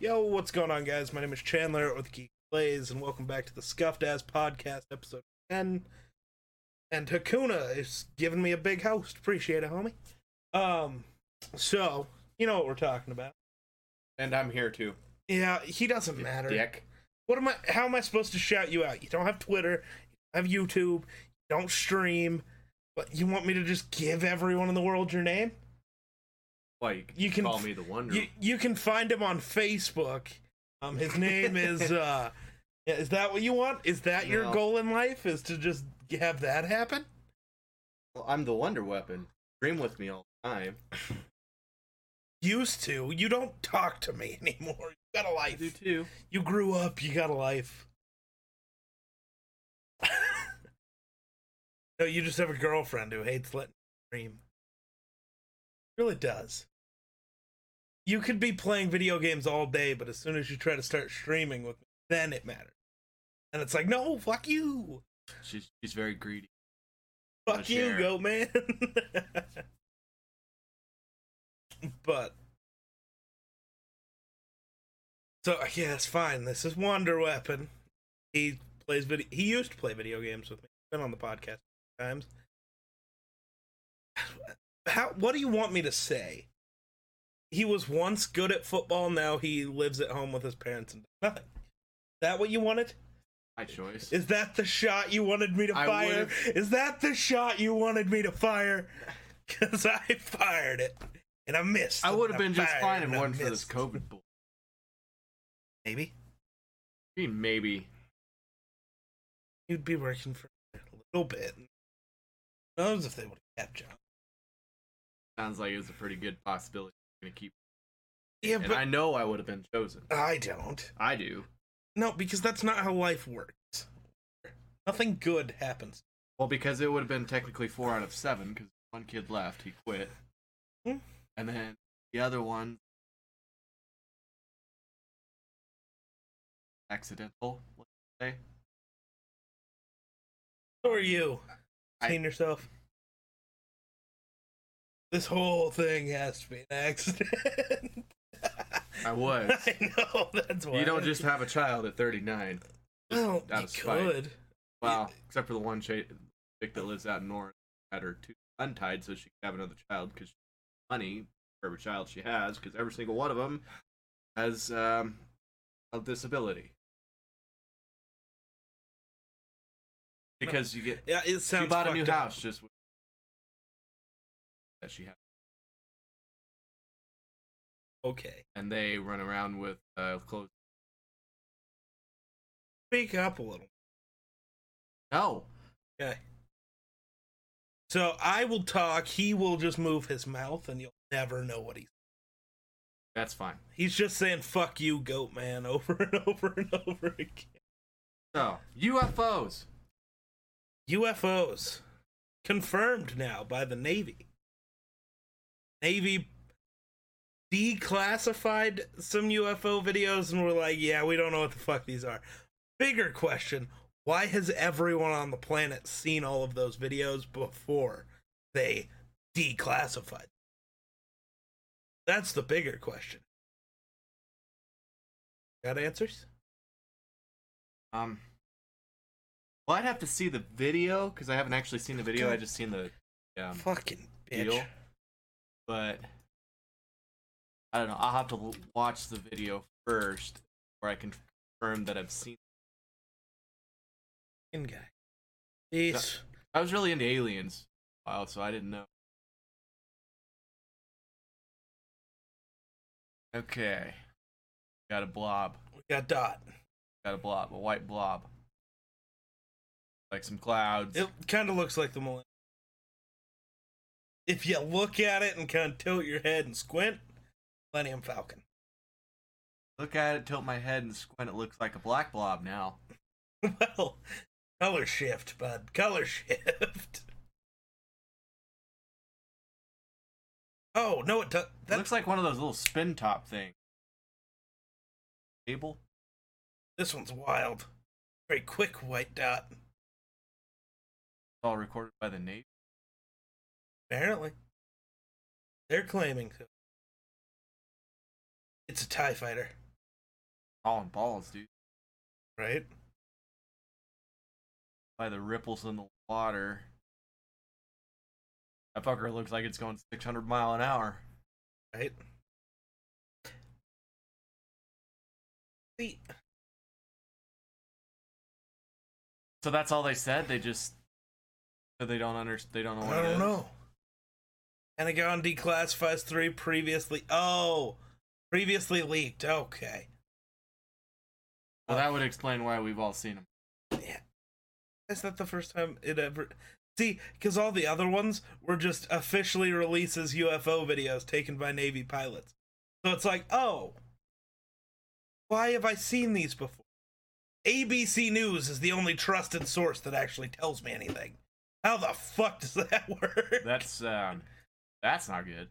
Yo, what's going on, guys? My name is Chandler with Geek Slays, and welcome back to the Scuffed Ass Podcast, episode 10. And Hakuna is giving me a big host. Appreciate it, homie. Um, so, you know what we're talking about. And I'm here too. Yeah, he doesn't matter. Dick. What am I, how am I supposed to shout you out? You don't have Twitter, you don't have YouTube, you don't stream, but you want me to just give everyone in the world your name? Well, you can, call me the Wonder. You you can find him on Facebook. Um, his name is. uh Is that what you want? Is that your goal in life? Is to just have that happen? Well, I'm the Wonder Weapon. Dream with me all the time. Used to. You don't talk to me anymore. You got a I do life. too. You grew up. You got a life. no, you just have a girlfriend who hates letting you dream. Really does. You could be playing video games all day, but as soon as you try to start streaming with me, then it matters. And it's like, no, fuck you. She's she's very greedy. Fuck you, share. goat man. but so uh, yeah, it's fine. This is Wonder Weapon. He plays video. He used to play video games with me. Been on the podcast times. How? What do you want me to say? He was once good at football. Now he lives at home with his parents and nothing. That what you wanted? My choice. Is that the shot you wanted me to I fire? would've- Is that the shot you wanted me to fire? Because I fired it and I missed. I would have been just fine if wasn't for this. COVID bull. Maybe maybe. you'd be working for a little bit. Who knows if they would have kept you? Sounds like it was a pretty good possibility. Gonna keep. Yeah, and but I know I would have been chosen. I don't. I do. No, because that's not how life works. Nothing good happens. Well, because it would have been technically four out of seven because one kid left, he quit, Hmm. and then the other one accidental. Let's say. So are you? I- yourself? This whole thing has to be an accident. I was. I know that's why. You don't just have a child at 39. Well, out you of spite. could. Well, except for the one chick that lives out in north, had her two untied so she could have another child because money for every child she has because every single one of them has um, a disability. Because you get Yeah, it sounds. she bought a new up. house just with that she had, Okay, and they run around with uh, clothes. speak up a little. No, Okay. So I will talk. He will just move his mouth, and you'll never know what he's. that's fine. He's just saying "fuck you, goat man" over and over and over again. So UFOs. UFOs confirmed now by the Navy. Navy declassified some UFO videos and were like, yeah, we don't know what the fuck these are. Bigger question why has everyone on the planet seen all of those videos before they declassified? That's the bigger question. Got answers? Um, well, I'd have to see the video because I haven't actually seen the video. I just seen the um, Fucking bitch. deal. But I don't know. I'll have to watch the video first, where I can confirm that I've seen. Fucking guy. Jeez. I was really into aliens, for a while, so I didn't know. Okay, got a blob. We got Dot. Got a blob, a white blob, like some clouds. It kind of looks like the Millennium. If you look at it and kind of tilt your head and squint, Millennium Falcon. Look at it, tilt my head, and squint. It looks like a black blob now. well, color shift, bud. Color shift. Oh no! It does. It That looks like one of those little spin top things. Table. this one's wild. Very quick white dot. all recorded by the Navy. Apparently, they're claiming so. It's a Tie Fighter. Falling balls, dude. right? By the ripples in the water. That fucker looks like it's going 600 mile an hour. Right. See, So that's all they said. They just they don't understand. they don't know what I don't know. Pentagon declassifies three previously. Oh, previously leaked. Okay. Well, that would explain why we've all seen them. Yeah. Is that the first time it ever? See, because all the other ones were just officially releases UFO videos taken by Navy pilots. So it's like, oh, why have I seen these before? ABC News is the only trusted source that actually tells me anything. How the fuck does that work? That's um, that's not good.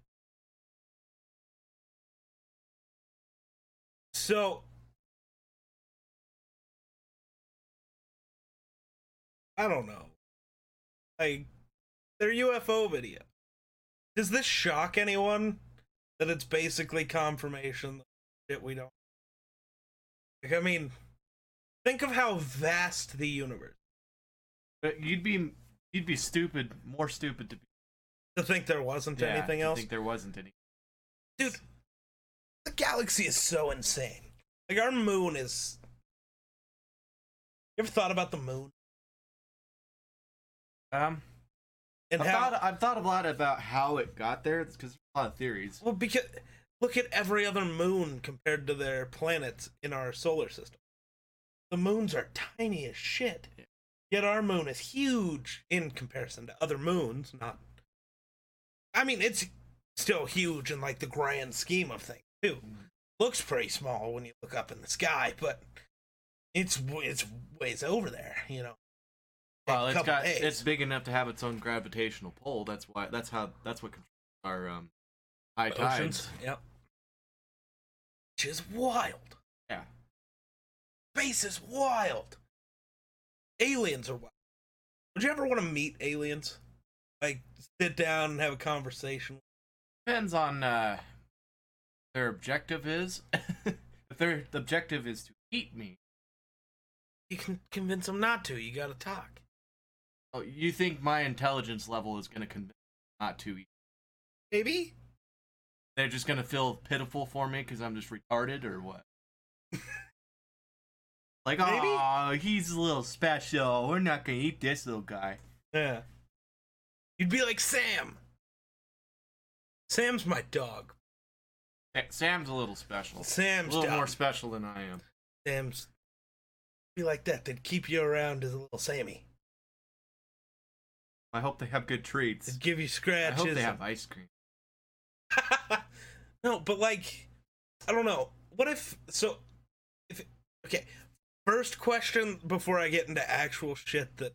So I don't know. Like their UFO video. Does this shock anyone that it's basically confirmation that we don't like I mean think of how vast the universe But you'd be you'd be stupid, more stupid to be to think there wasn't yeah, anything else. think there wasn't any. Dude, the galaxy is so insane. Like our moon is You ever thought about the moon? Um, And I've how thought I've thought a lot about how it got there because a lot of theories. Well, because look at every other moon compared to their planets in our solar system. The moons are tiny as shit. Yeah. Yet our moon is huge in comparison to other moons. Not, I mean, it's still huge in like the grand scheme of things too. Looks pretty small when you look up in the sky, but it's it's ways over there. You know. Well, it's got days. it's big enough to have its own gravitational pull. That's why that's how that's what controls our um high tides. Yep. Which is wild. Yeah. Space is wild. Aliens are wild. Would you ever want to meet aliens? Like sit down and have a conversation? Depends on uh their objective is. if their the objective is to eat me, You can convince them not to. You got to talk. oh, you think my intelligence level is going to convince me not to eat? Maybe. They're just going to feel pitiful for me because I'm just retarded or what? like, oh, he's a little special. We're not going to eat this little guy. Yeah. You'd be like Sam. Sam's my dog. Eh, Sam's a little special. Sam's a little dog. more special than I am. Sam's be like that. They'd keep you around as a little Sammy. I hope they have good treats. They'd give you scratches. I hope they have ice cream. no, but like, I don't know. What if so? If okay, first question before I get into actual shit that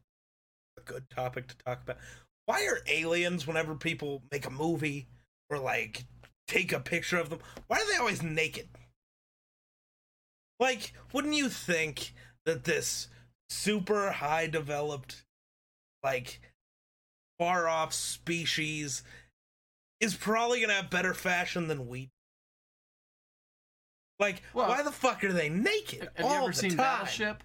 a good topic to talk about. Why are aliens whenever people make a movie or like take a picture of them? Why are they always naked? Like, wouldn't you think that this super high developed, like, far off species is probably gonna have better fashion than we. Like, Well, why the fuck are they naked Have you ever seen time? Battleship?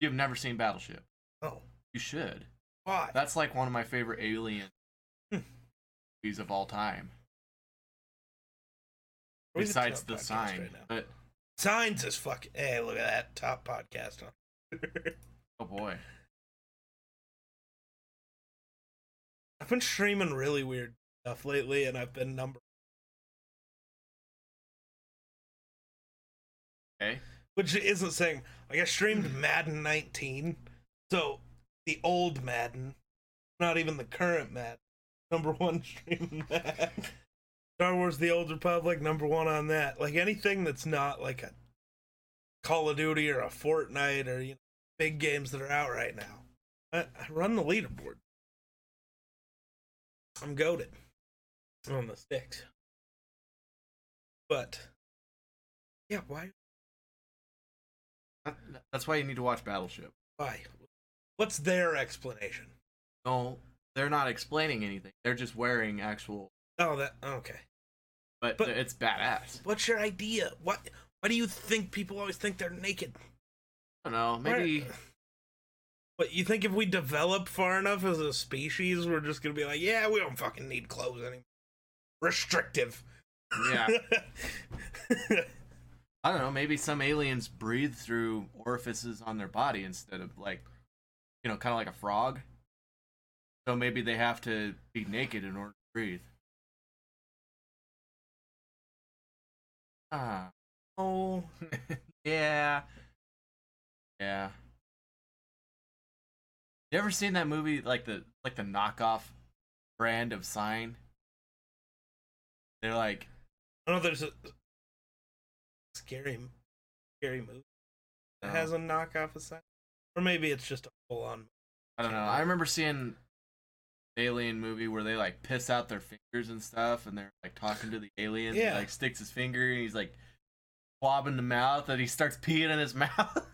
You've never seen Battleship. Oh, You should. Why? That's like one of my favorite alien Hmm. movies of all time. Besides the sign. right but Signs is fucking. Hey, look at that top podcast. Huh? oh boy. I've been streaming really weird stuff lately, and I've been number. Okay. Which isn't saying like I streamed Madden 19, so the old Madden, not even the current Madden. Number one streaming that. Star Wars: The Old Republic, number one on that. Like anything that's not like a Call of Duty or a Fortnite or you know big games that are out right now. I, I run the leaderboard. I'm goaded on the sticks. But yeah, why? That's why you need to watch Battleship. Why? What's their explanation? No, they're not explaining anything. They're just wearing actual. Oh, that okay. But, But- it's badass. What's your idea? What? Why do you think people always think they're naked? I don't know. Maybe. But you think if we develop far enough as a species, we're just gonna be like, yeah, we don't fucking need clothes anymore. Restrictive. Yeah. I don't know. Maybe some aliens breathe through orifices on their body instead of like, you know, kind of like a frog. So maybe they have to be naked in order to breathe. Ah. oh, yeah. Yeah. You ever seen that movie like the like the knockoff brand of sign? They're like I know there's a scary, scary movie that No. has a knockoff of sign, or maybe it's just a full on. I don't know. I remember seeing an alien movie where they like piss out their fingers and stuff, and they're like talking to the alien. Yeah. He like sticks his finger and he's like swabbing the mouth, and he starts peeing in his mouth.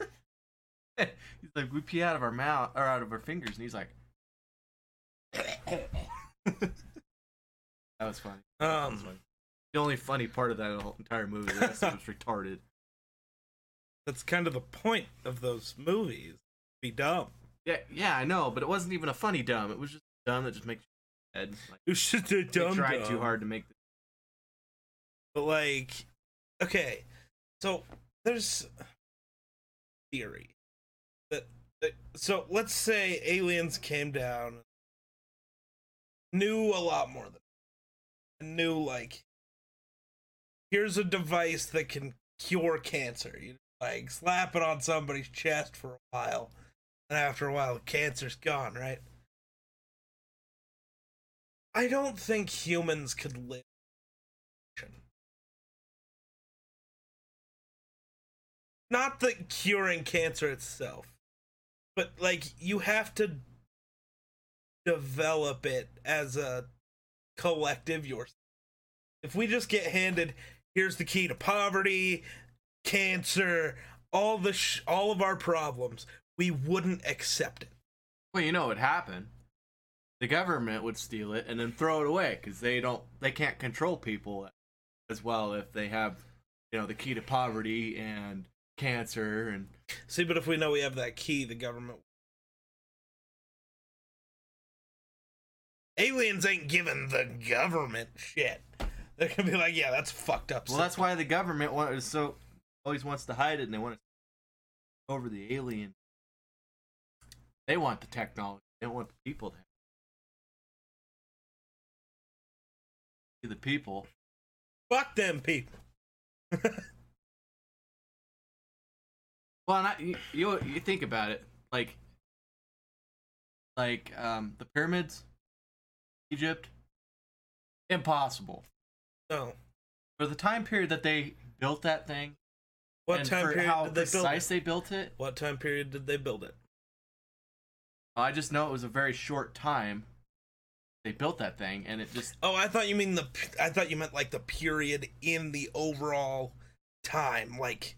he's like, "We pee out of our mouth or out of our fingers," and he's like, "That was funny." That was Um, funny. The only funny part of that whole entire movie, the rest of it was retarded. that's kind of the point of those movies. Be dumb. Yeah, yeah, I know, but it wasn't even a funny dumb. It was just dumb that just makes you head. Like, You should do they dumb. tried dumb. too hard to make. The- But like, okay, so there's theory that, that so let's say aliens came down, knew a lot more than knew like here's a device that can cure cancer. You know, like slap it on somebody's chest for a while, and after a while, cancer's gone. Right? I don't think humans could live. not the curing cancer itself, but like you have to develop it as a collective yourself. If we just get handed, here's the key to poverty, cancer, all the sh- all of our problems, we wouldn't accept it. Well, you know what happened. The government would steal it and then throw it away because they don't, they can't control people as well if they have, you know, the key to poverty and cancer and See, but if we know we have that key, the government. Aliens ain't giving the government shit. They're gonna be like, yeah, that's fucked up. well, that's why the government wa- is so always wants to hide it and they want to over the alien. They want the technology. They don't want the people it. the people. fuck them people. Well, I, you, you you think about it, like like um the pyramids, Egypt, impossible No. for the time period that they built that thing. What time period how did they build precise it? they built it? What time period did they build it? I just know it was a very short time. They built that thing, and it just Oh, I thought you mean the. I thought you meant like the period in the overall time, like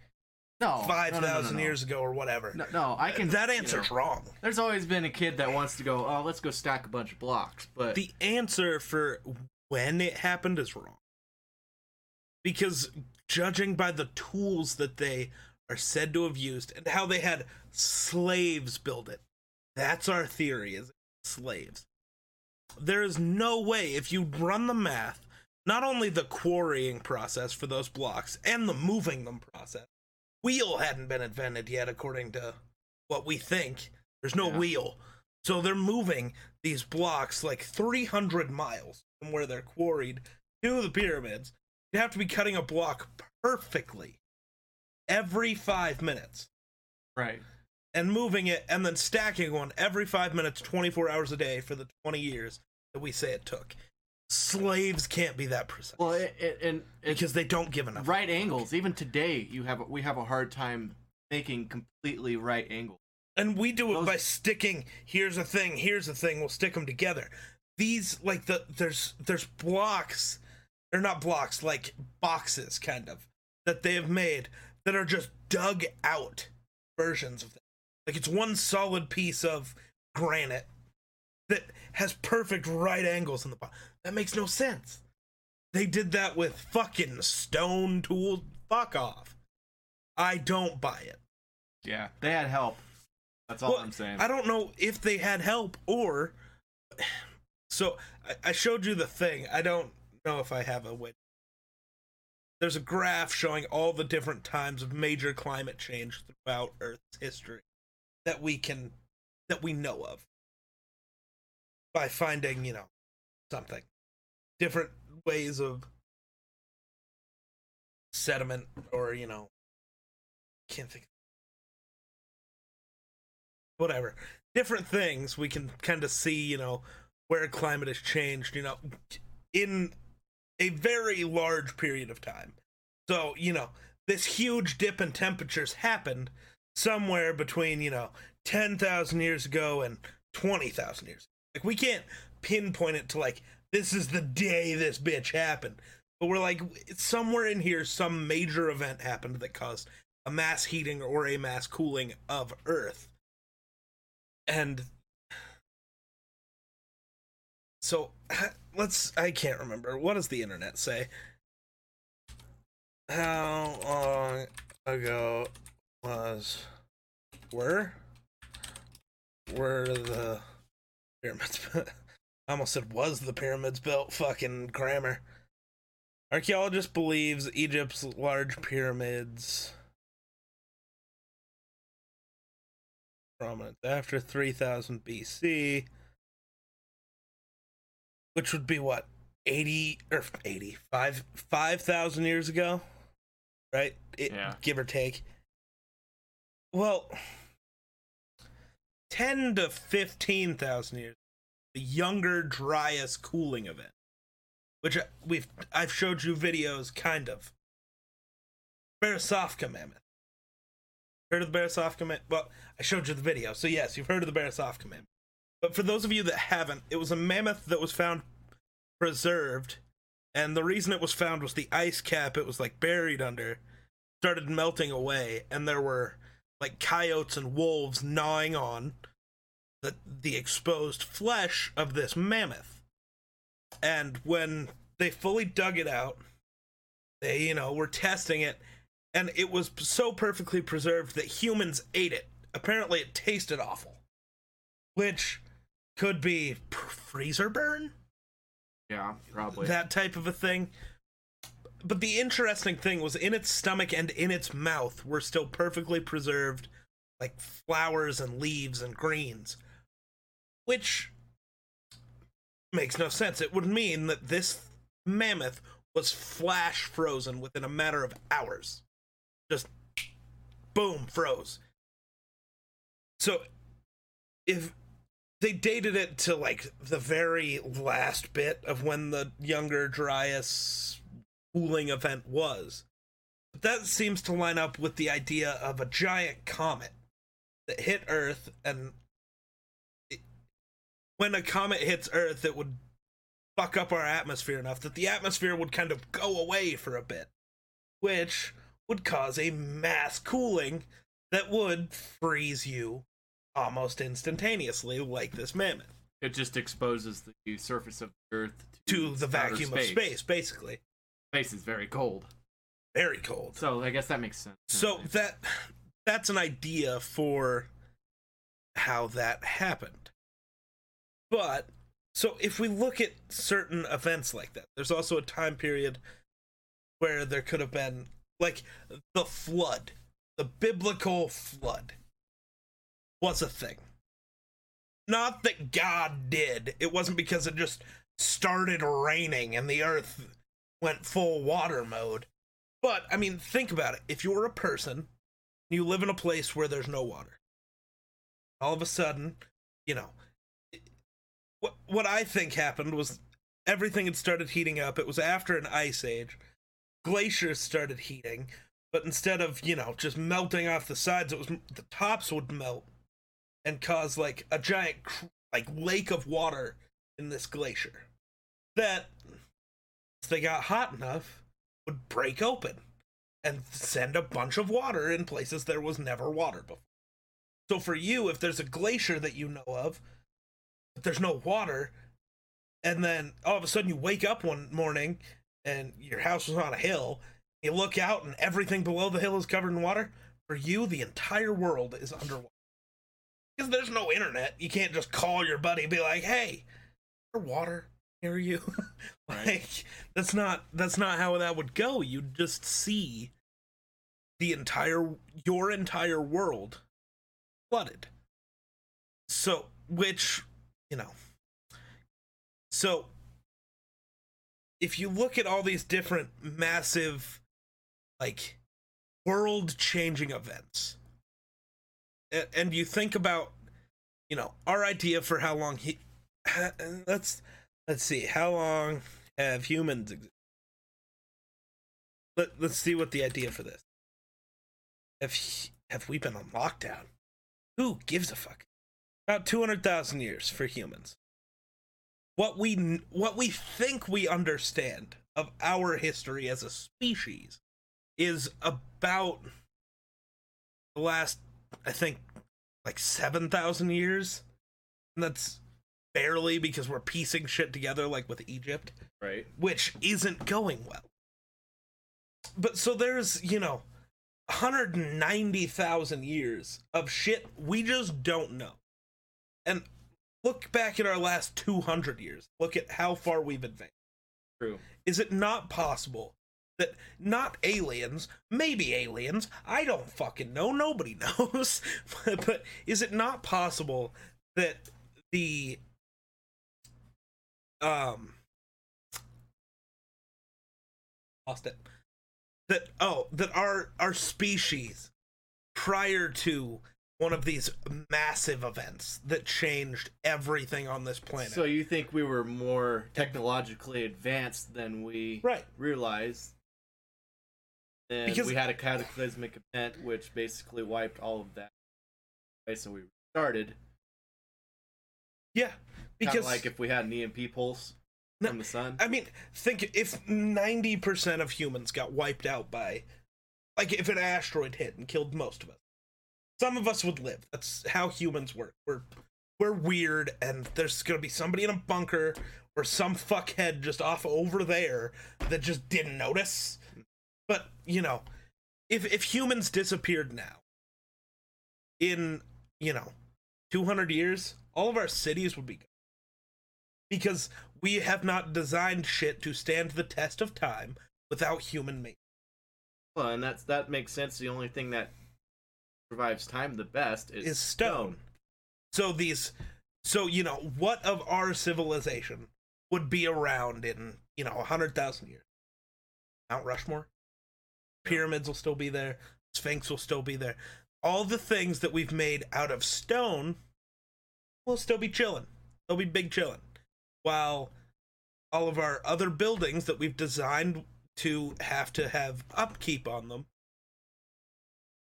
no five no, no, no, no, years ago or whatever. No, no, I can. that you answer's know, wrong. There's always been a kid that wants to go. Oh, let's go stack a bunch of blocks, but The answer for when it happened is wrong. Because judging by the tools that they are said to have used and how they had slaves build it, that's our theory is slaves. There is no way if you run the math, not only the quarrying process for those blocks and the moving them process. Wheel hadn't been invented yet according to what we think. There's no Yeah. wheel. So they're moving these blocks like 300 miles from where they're quarried to the pyramids. You have to be cutting a block perfectly every five minutes right. And moving it and then stacking one every five minutes, 24 hours a day for the 20 years that we say it took. Slaves can't be that precise Well, it, it, and because they don't give enough. right angles. Even today, you have we have a hard time making completely right angles. and we do it Those- by sticking here's a thing here's a thing we'll stick them together these like the there's there's blocks they're not blocks like boxes kind of that they have made that are just dug out versions of them like it's one solid piece of granite that has perfect right angles in the bottom that makes no sense they did that with fucking stone tools fuck off I don't buy it. Yeah, they had help. That's all Well, I'm saying. I don't know if they had help or. So I, showed you the thing. I don't know if I have a way. There's a graph showing all the different times of major climate change throughout Earth's history that we can that we know of by finding, you know, something. Different ways of sediment or you know can't think whatever. Different things we can kind of see you know where climate has changed you know in a very large period of time. So you know this huge dip in temperatures happened somewhere between you know 10,000 years ago and 20,000 years. Like we can't pinpoint it to like this is the day this bitch happened. But we're like somewhere in here some major event happened that caused a mass heating or a mass cooling of earth. And so let's i can't remember. What does the internet say? How long ago was were were the pyramids I almost said was the pyramids built fucking grammar. Archaeologist believes egypt's large pyramids prominent after 3000 bc which would be what 80 or 85 5000 years ago? Right? It, Yeah. give or take well 10 to 15,000 years the younger Dryas cooling event which we've I've showed you videos kind of. Beresovka mammoth. Heard of the Beresovka mammoth? Well I showed you the video so yes you've heard of the Beresovka mammoth. But for those of you that haven't it was a mammoth that was found preserved and the reason it was found was the ice cap it was like buried under started melting away and there were like coyotes and wolves gnawing on the the exposed flesh of this mammoth and when they fully dug it out they you know were testing it and it was so perfectly preserved that humans ate it apparently it tasted awful which could be freezer burn yeah, probably. that type of a thing. But the interesting thing was in its stomach and in its mouth were still perfectly preserved, like flowers and leaves and greens, which makes no sense. It would mean that this mammoth was flash frozen within a matter of hours. Just boom, froze. So if they dated it to like the very last bit of when the younger Dryas cooling event was. But that seems to line up with the idea of a giant comet that hit Earth, and it, when a comet hits Earth, it would fuck up our atmosphere enough that the atmosphere would kind of go away for a bit, which would cause a mass cooling that would freeze you almost instantaneously, like this mammoth, it just exposes the surface of the Earth to the outer vacuum of space, basically. Space is very cold, Very cold. so I guess that makes sense. So that that's an idea for how that happened. But so if we look at certain events like that, there's also a time period where there could have been like the flood, the biblical flood was a thing. Not that God did. It wasn't because it just started raining and the earth went full water mode. But I mean, think about it. If you're a person, you live in a place where there's no water. All of a sudden, you know, what what I think happened was everything had started heating up. It was after an ice age. Glaciers started heating, but instead of, you know, just melting off the sides, it was the tops would melt and cause like a giant like lake of water in this glacier that they got hot enough would break open and send a bunch of water in places there was never water before. So for you, if there's a glacier that you know of, but there's no water, and then all of a sudden you wake up one morning and your house was on a hill You look out and everything below the hill is covered in water. For you, the entire world is underwater. Because there's no internet. You can't just call your buddy and be like, hey, water near you. like Right. that's not that's not how that would go. You'd just see the entire your entire world flooded. So which, you know. So if you look at all these different massive like world changing events a- and you think about you know our idea for how long he let's let's see how long have humans existed Let, let's see what the idea for this. Have have we been on lockdown? Who gives a fuck? About 200,000 years for humans. What we what we think we understand of our history as a species is about the last i think like 7,000 years. And that's barely because we're piecing shit together like with Egypt. Right. which isn't going well. But so there's you know 190,000 years of shit we just don't know. And look back at our last 200 years. Look at how far we've advanced. True. is it not possible that not aliens, maybe aliens, I don't fucking know, nobody knows, but, but is it not possible that the um lost it that oh that our our species prior to one of these massive events that changed everything on this planet So you think we were more technologically advanced than we right realized? And Because- we had a cataclysmic event which basically wiped all of that. Okay, so we started yeah because because like if we had an EMP pulse No, from the sun. I mean, think if 90% of humans got wiped out by, like, if an asteroid hit and killed most of us, some of us would live. That's how humans work. We're we're weird, and there's gonna be somebody in a bunker or some fuckhead just off over there that just didn't notice. But you know, if if humans disappeared now, in you know, 200 years, all of our cities would be gone because we have not designed shit to stand the test of time without human maintenance. Well, and that's that makes sense. The only thing that survives time the best is, Is stone. So these, so you know, what of our civilization would be around in you know a hundred thousand years? Mount Rushmore, pyramids will still be there, Sphinx will still be there. All the things that we've made out of stone will still be chilling. They'll be big chilling. While all of our other buildings that we've designed to have to have upkeep on them,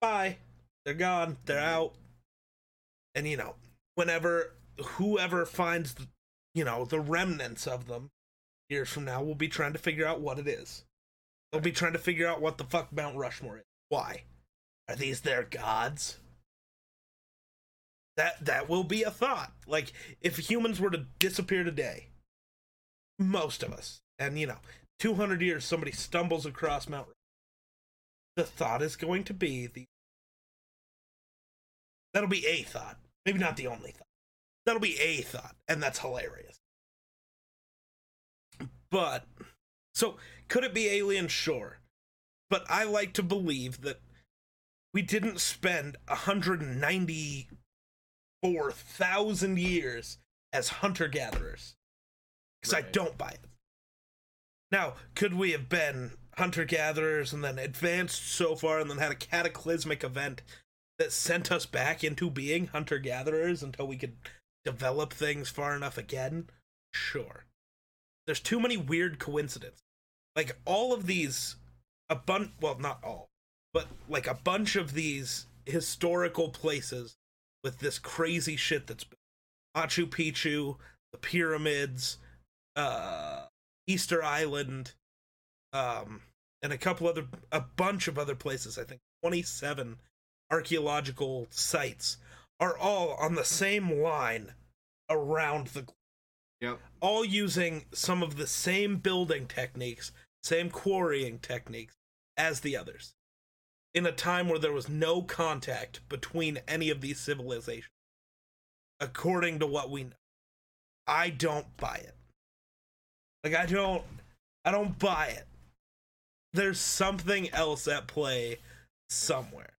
bye. They're gone. They're out. And you know, whenever whoever finds you know, the remnants of them years from now we'll be trying to figure out what it is. They'll be trying to figure out what the fuck Mount Rushmore is. Why? Are these their gods? That that will be a thought. Like if humans were to disappear today, most of us, and you know, 200 years somebody stumbles across Mount the thought is going to be the That'll be a thought. Maybe not the only thought. That'll be a thought, and that's hilarious. But so could it be alien? Sure. But I like to believe that we didn't spend 194,000 years as hunter gatherers. Because I don't buy it. Now, could we have been hunter gatherers and then advanced so far and then had a cataclysmic event that sent us back into being hunter gatherers until we could develop things far enough again? Sure. There's too many weird coincidences. Like all of these a bunch well not all, but like a bunch of these historical places with this crazy shit that's been Machu Picchu, the pyramids, uh Easter Island, um, and a couple other, a bunch of other places. I think 27 archaeological sites are all on the same line around the, Yep. all using some of the same building techniques, same quarrying techniques, as the others in a time where there was no contact between any of these civilizations according to what we know. I don't buy it. Like i don't i don't buy it. There's something else at play somewhere.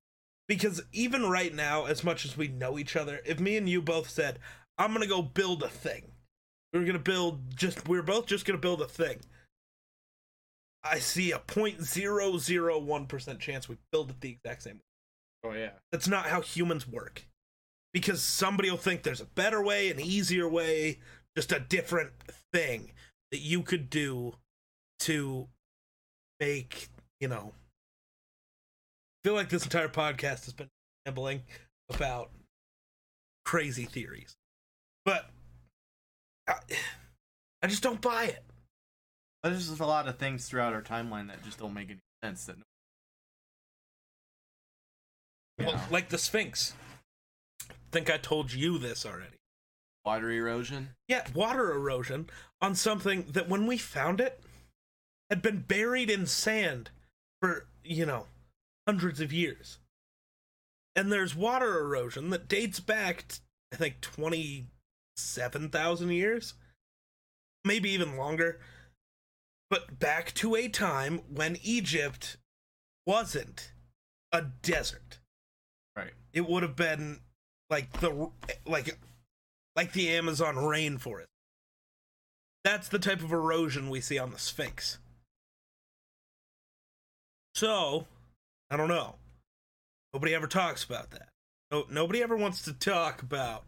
Because even right now as much as we know each other if me and you both said i'm gonna go build a thing we we're gonna build just we we're both just gonna build a thing i see a 0.001% chance we build it the exact same way. Oh yeah. that's not how humans work. Because somebody will think there's a better way an easier way just a different thing that you could do to make you know I feel like this entire podcast has been rambling about crazy theories. But I, I just don't buy it But there's just a lot of things throughout our timeline that just don't make any sense. That. You well, like the sphinx I think i told you this already water erosion. Yeah, water erosion on something that when we found it had been buried in sand for, you know, hundreds of years. And there's water erosion that dates back, to, I think, 27,000 years, maybe even longer. But back to a time when Egypt wasn't a desert. Right. It would have been like the like like the Amazon rainforest. That's the type of erosion we see on the Sphinx. So, I don't know. Nobody ever talks about that. No, nobody ever wants to talk about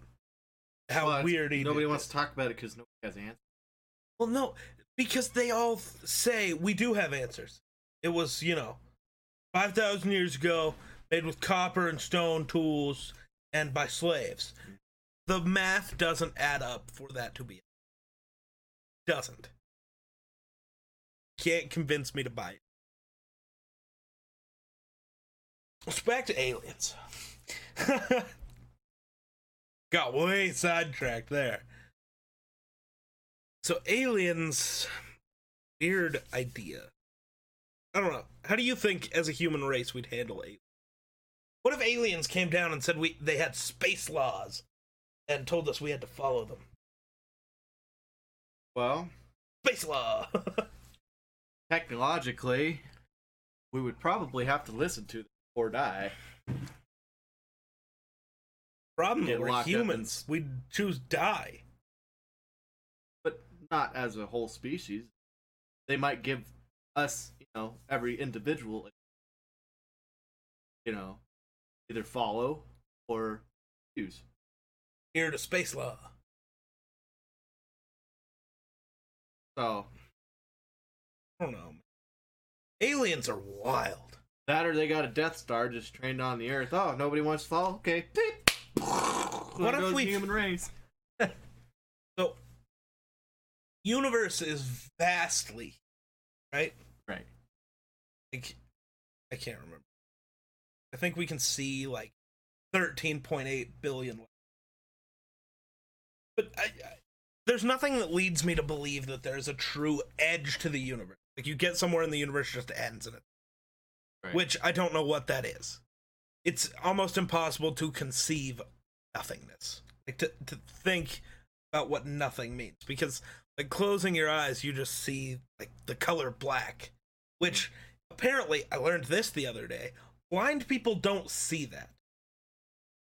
how Well, weird he Nobody wants it. to talk about it because nobody has answers. Well, no, because they all say we do have answers. It was, you know, 5,000 years ago, made with copper and stone tools and by slaves. The math doesn't add up for that to be. Doesn't. Can't convince me to buy it. Let's back to aliens. Got way sidetracked there. So aliens, weird idea. I don't know. How do you think, as a human race, we'd handle aliens? What if aliens came down and said we they had space laws and told us we had to follow them? Well, Space law. technologically, we would probably have to listen to them or die. Problem Get we're humans. We'd choose die. Not as a whole species. They might give us, you know, every individual, you know, either follow or use. Here to space law. So I don't know. Aliens are wild. that or they got a Death Star just trained on the Earth. Oh, nobody wants to follow. Okay. Beep. What if we- human race? So, universe is vastly, right? Right. Like, I can't remember. I think we can see like 13.8 billion. But I, I, there's nothing that leads me to believe that there's a true edge to the universe. Like you get somewhere in the universe, just ends in it. Right. Which I don't know what that is. It's almost impossible to conceive nothingness. Like to to think about what nothing means because like closing your eyes you just see like the color black which apparently i learned this the other day blind people don't see that.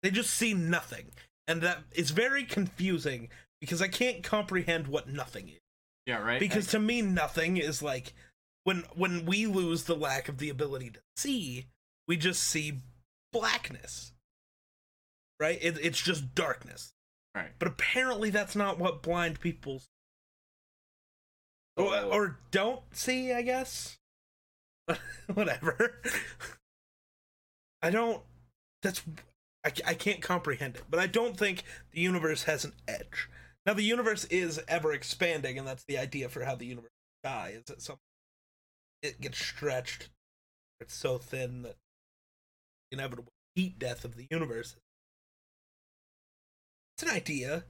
They just see nothing. And that is very confusing because i can't comprehend what nothing is. Yeah, right. because to me nothing is like when when we lose the lack of the ability to see we just see blackness. Right? It, it's just darkness. Right. but apparently that's not what blind people or, or don't see i guess? Whatever. I don't that's I, I can't comprehend it but i don't think the universe has an edge. Now the universe is ever expanding and that's the idea for how the universe dies at some it gets stretched. It's so thin that inevitable heat death of the universe it's an idea.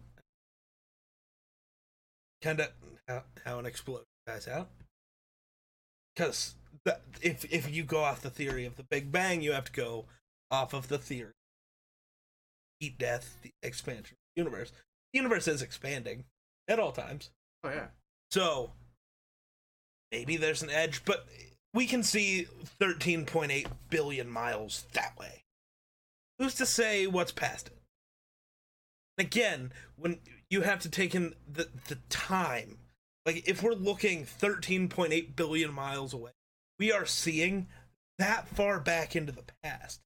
Kind of how, how an explosion dies out because if if you go off the theory of the Big Bang, you have to go off of the theory heat death, the expansion of the universe. The universe is expanding at all times. Oh yeah. So maybe there's an edge, but we can see 13.8 billion miles that way. Who's to say what's past it? Again, when you have to take in the, the time, like if we're looking 13.8 billion miles away, we are seeing that far back into the past.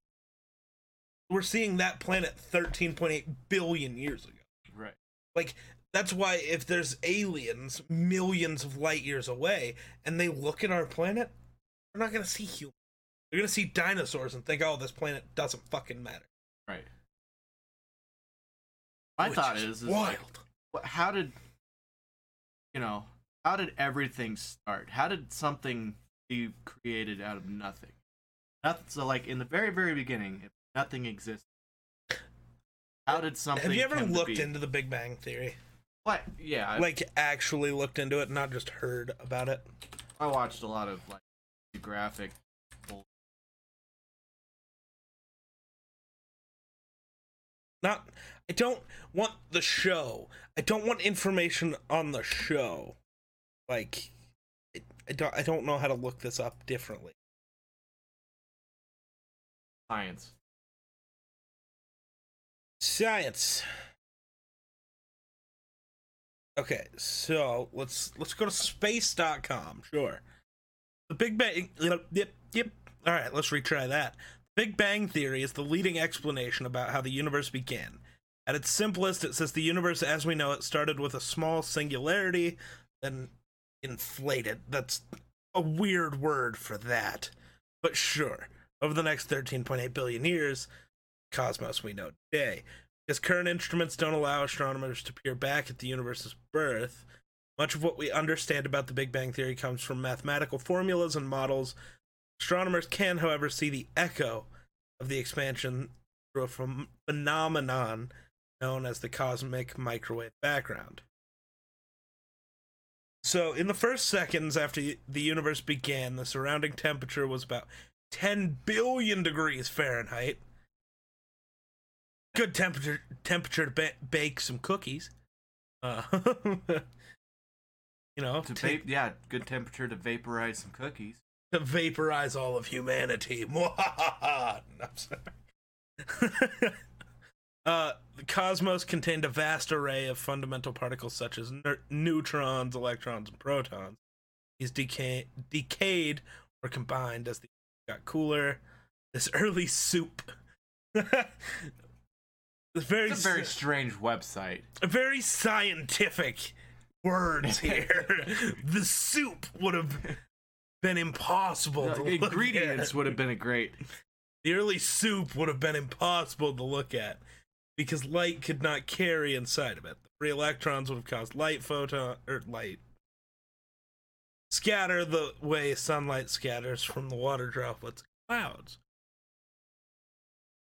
We're seeing that planet 13.8 billion years ago. Right. Like that's why if there's aliens millions of light years away and they look at our planet, they're not gonna see humans. They're gonna see dinosaurs and think, "Oh, this planet doesn't fucking matter." Right. My Which thought is, is wild. like, how did you know? How did everything start? How did something be created out of nothing? Nothing. So, like in the very, very beginning, if nothing existed, how did something? Have you ever looked into the Big Bang Theory? What? Yeah, I, Like actually looked into it, not just heard about it. I watched a lot of like graphic. Not I don't want the show. I don't want information on the show. Like I, I don't I don't know how to look this up differently. Science. Science. Okay, so let's let's go to space.com. Sure. The Big Bang yep, yep, yep. All right, let's retry that. Big Bang theory is the leading explanation about how the universe began. At its simplest, it says the universe as we know it started with a small singularity, then inflated. That's a weird word for that. But sure, over the next 13.8 billion years, cosmos we know today. Because current instruments don't allow astronomers to peer back at the universe's birth, much of what we understand about the Big Bang Theory comes from mathematical formulas and models. Astronomers can, however, see the echo of the expansion through a phenomenon known as the cosmic microwave background. So, in the first seconds after the universe began, the surrounding temperature was about 10 billion degrees Fahrenheit. Good temperature temperature to ba- bake some cookies. Uh, you know, To take- yeah, good temperature to vaporize some cookies. to vaporize all of humanity. I'm sorry. uh, the cosmos contained a vast array of fundamental particles such as ner- neutrons, electrons, and protons. These decay- decayed or combined as the got cooler. This early soup. It's very, It's a very strange website. very scientific words here. the soup would have been impossible. to The ingredients would have been a great. The early soup would have been impossible to look at because light could not carry inside of it. The free electrons would have caused light photon or light scatter the way sunlight scatters from the water droplets clouds.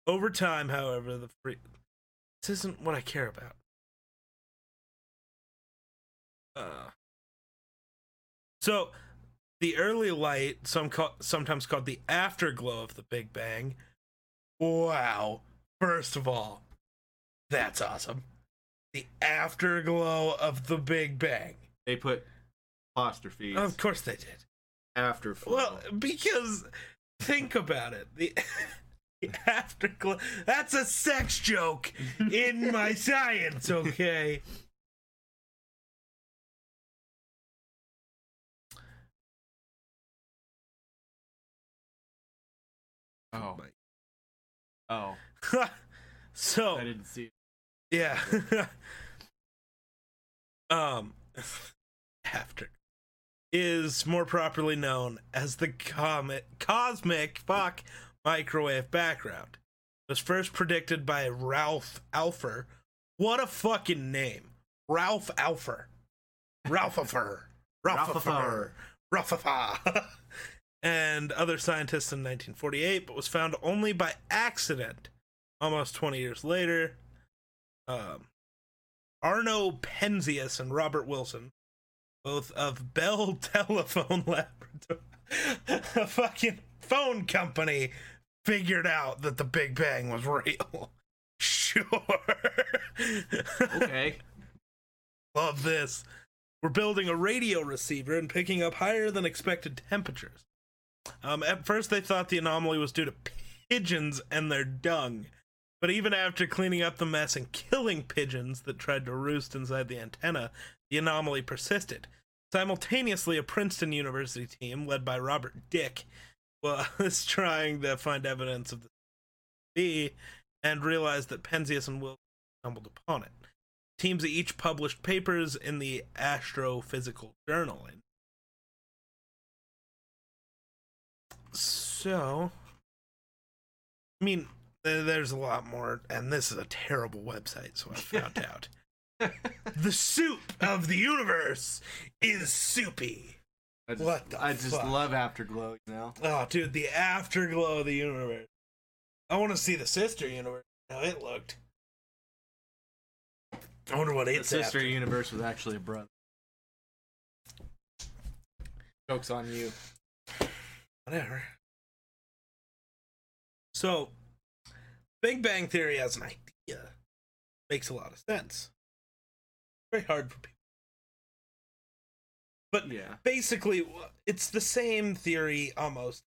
Over time, however, the free this isn't what I care about. Uh, so the early light, some call, sometimes called the afterglow of the Big Bang. Wow! First of all, that's awesome. The afterglow of the Big Bang. They put apostrophes Of course they did. after. Well, because think about it. The, the afterglow. That's a sex joke in my science, okay? oh, oh, oh. so I didn't see. It. Yeah. um after is more properly known as the comet cosmic fuck microwave background. It was first predicted by Ralph Alpher. What a fucking name. Ralph Alpher. Ralphifer. Ralphifer. Ralphifer. and other scientists in 1948, but was found only by accident almost 20 years later um, Arno Penzias and Robert Wilson both of Bell Telephone Laboratory, a fucking phone company, figured out that the Big Bang was real. Sure. Okay. Love this. We're building a radio receiver and picking up higher than expected temperatures. Um, at first, they thought the anomaly was due to pigeons and their dung. But even after cleaning up the mess and killing pigeons that tried to roost inside the antenna, the anomaly persisted. Simultaneously, a Princeton University team, led by Robert Dick, was trying to find evidence of the B and realized that Penzias and Wilson stumbled upon it. Teams each published papers in the Astrophysical Journal. So, I mean, there's a lot more, and this is a terrible website, so I found out. The soup of the universe is soupy. I just, What the I just fuck? love Afterglow now. Oh, dude, the afterglow of the universe. I want to see the sister universe. How it looked. I wonder what The it's sister after. universe was actually a brother. Joke's on you. Whatever. So, Big Bang Theory as an idea makes a lot of sense. Very hard for people. But Yeah. basically, it's the same theory almost.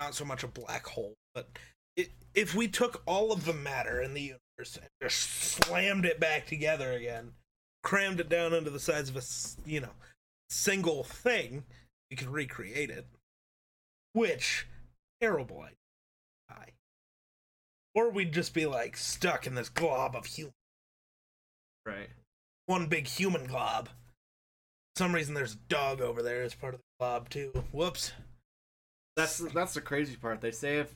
Not so much a black hole, but it, if we took all of the matter in the universe and just slammed it back together again, crammed it down into the size of a you know single thing, we could recreate it. Which terrible idea. Or we'd just be like stuck in this glob of human Right. one big human glob. For some reason there's a dog over there as part of the glob too. Whoops. That's that's the crazy part. They say if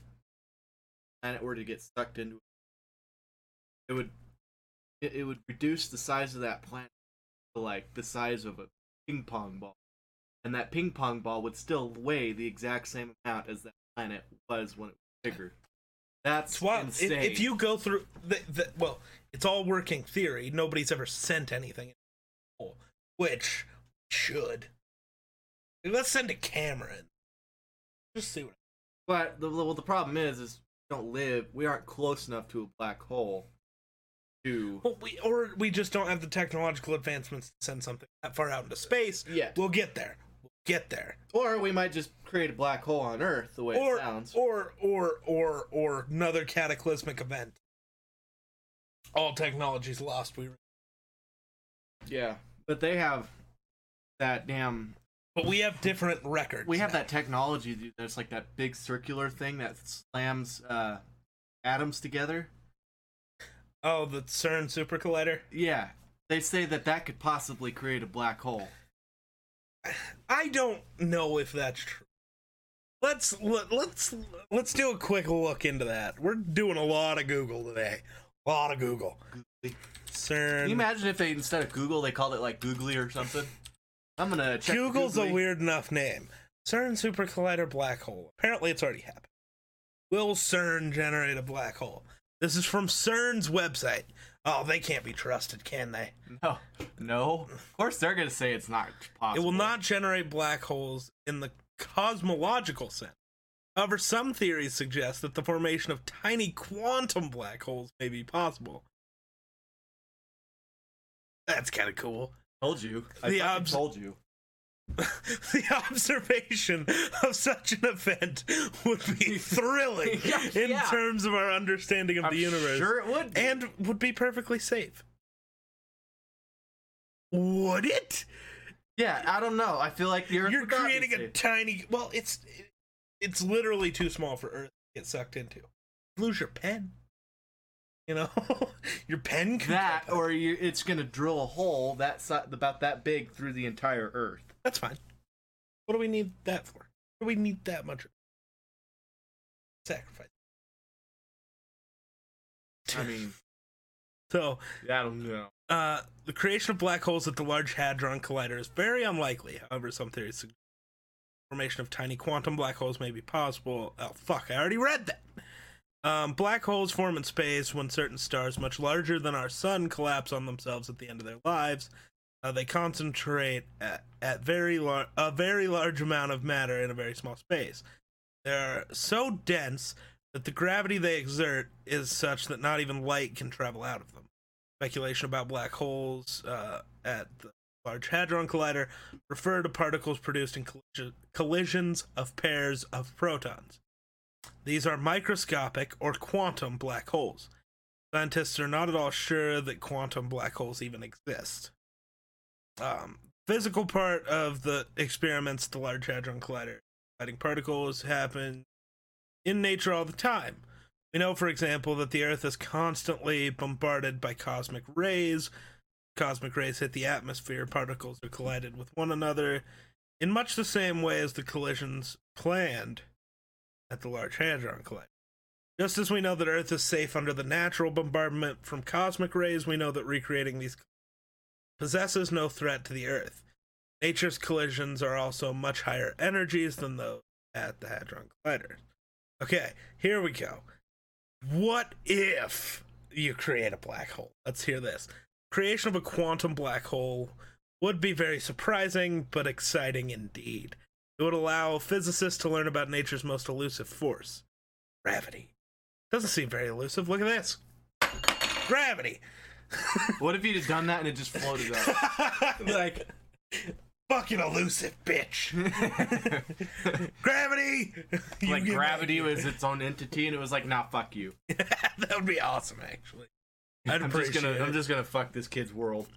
planet were to get sucked into it would it, it would reduce the size of that planet to like the size of a ping pong ball. And that ping pong ball would still weigh the exact same amount as that planet was when it was bigger. That's It's wild. If, insane. if you go through the, the well, it's all working theory. Nobody's ever sent anything, in the hole, which should. Let's send a camera in. Just see what. But the well, the problem is, is we don't live. We aren't close enough to a black hole. To Well, we or we just don't have the technological advancements to send something that far out into space. yeah, We'll get there. Get there. or we might just create a black hole on Earth, the way or it sounds. or or or or another cataclysmic event. All technology's lost. We yeah, but they have that damn. but we have different records. We have now. that technology. dude, That's like that big circular thing that slams uh, atoms together. Oh, the CERN super collider. Yeah, they say that that could possibly create a black hole. I don't know if that's true. Let's let, let's let's do a quick look into that. We're doing a lot of Google today. A lot of Google. CERN. Can you imagine if they instead of Google they called it like Googly or something? I'm gonna check. Google's Googly. a weird enough name. CERN super collider black hole. Apparently, it's already happened. Will CERN generate a black hole? This is from CERN's website. Oh, they can't be trusted, can they? No, no. Of course they're gonna say it's not possible. It will not generate black holes in the cosmological sense. However, some theories suggest that the formation of tiny quantum black holes may be possible. That's kind of cool. Told you. I The obs- told you. the observation of such an event would be thrilling in Yeah. terms of our understanding of I'm the universe Sure, it would. be. and would be perfectly safe. Would it? yeah, I don't know. I feel like You're not creating a safe. tiny. Well, it's it's literally too small for Earth to get sucked into. Lose your pen. You know, your pen that, or you, it's gonna drill a hole that about that big through the entire Earth. That's fine. What do we need that for? What do we need that much? Sacrifice. I mean, So, I don't know. uh, the creation of black holes at the Large Hadron Collider is very unlikely. However, some theories suggest formation of tiny quantum black holes may be possible. Oh, fuck, I already read that. Um, black holes form in space when certain stars much larger than our sun collapse on themselves at the end of their lives. Uh, they concentrate at, at very lar- a very large amount of matter in a very small space. They're so dense that the gravity they exert is such that not even light can travel out of them. Speculation about black holes uh, at the Large Hadron Collider refer to particles produced in collision- collisions of pairs of protons. These are microscopic or quantum black holes. Scientists are not at all sure that quantum black holes even exist. Um, physical part of the experiments, the Large Hadron Collider, colliding particles happen in nature all the time. We know, for example, that the Earth is constantly bombarded by cosmic rays. Cosmic rays hit the atmosphere, particles are collided with one another in much the same way as the collisions planned at the Large Hadron Collider. Just as we know that Earth is safe under the natural bombardment from cosmic rays, we know that recreating these possesses no threat to the Earth. Nature's collisions are also much higher energies than those at the Hadron Collider. Okay, here we go. What if you create a black hole? Let's hear this. Creation of a quantum black hole would be very surprising, but exciting indeed. It would allow physicists to learn about nature's most elusive force gravity. Doesn't seem very elusive. Look at this gravity. What if you'd have done that and it just floated up? like, fucking elusive bitch. gravity. You like gravity was its own entity, and it was like, nah, fuck you. that would be awesome, actually. I'd I'm just gonna, appreciate I'm just gonna fuck this kid's world.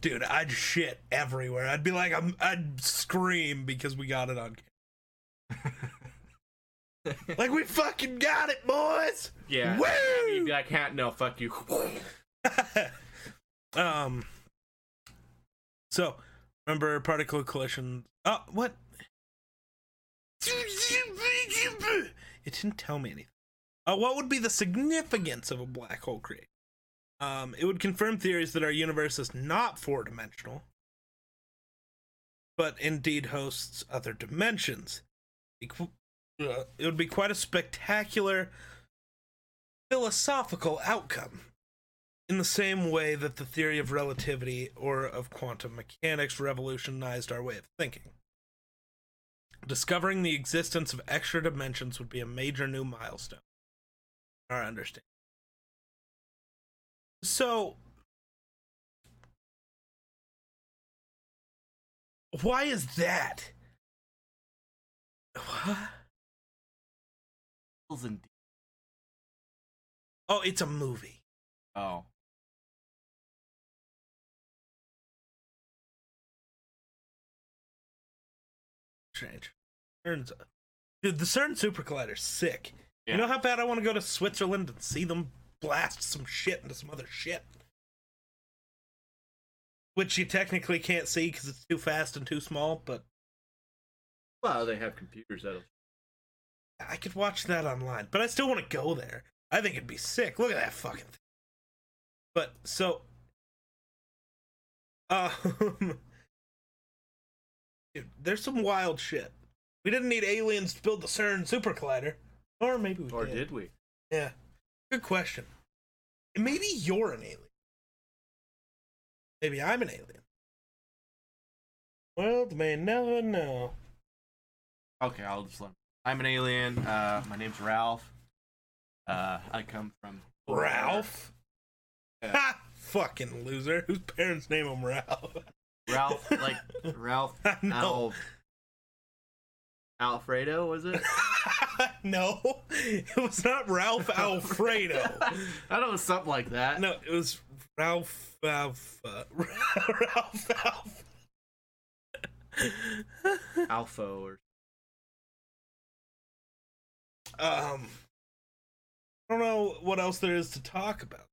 Dude, I'd shit everywhere. I'd be like, I'm, I'd scream because we got it on camera. like, we fucking got it, boys! Yeah. Woo! You'd be like, "Ha, no, fuck you. um, so, remember particle collision. Oh, what? It didn't tell me anything. Uh, what would be the significance of a black hole creation? Um, it would confirm theories that our universe is not four dimensional, but indeed hosts other dimensions. Uh, it would be quite a spectacular philosophical outcome. In the same way that the theory of relativity or of quantum mechanics revolutionized our way of thinking. Discovering the existence of extra dimensions would be a major new milestone in our understanding. So, why is that? What? Oh, it's a movie. Oh. Strange. CERN's, dude, the CERN Super Collider's sick. Yeah. You know how bad I want to go to Switzerland and see them blast some shit into some other shit? Which you technically can't see because it's too fast and too small, but Well, they have computers that'll. I could watch that online. But I still want to go there. I think it'd be sick. Look at that fucking thing. But so, um, dude, there's some wild shit. We didn't need aliens to build the CERN Super Collider, or maybe we Or did. did we? Yeah. Good question. Maybe you're an alien. Maybe I'm an alien. Well, they may never know. Okay, I'll just let. I'm an alien. Uh, my name's Ralph. Uh, I come from Ralph? Yeah. Ha! Fucking loser. Whose parents name him Ralph? Ralph, like Ralph. Know. Al- Alfredo was it? no, it was not Ralph Alfredo. I don't know, something like that. No, it was Ralph Alpha. Ralph Alpha. Alpho or Um, I don't know what else there is to talk about.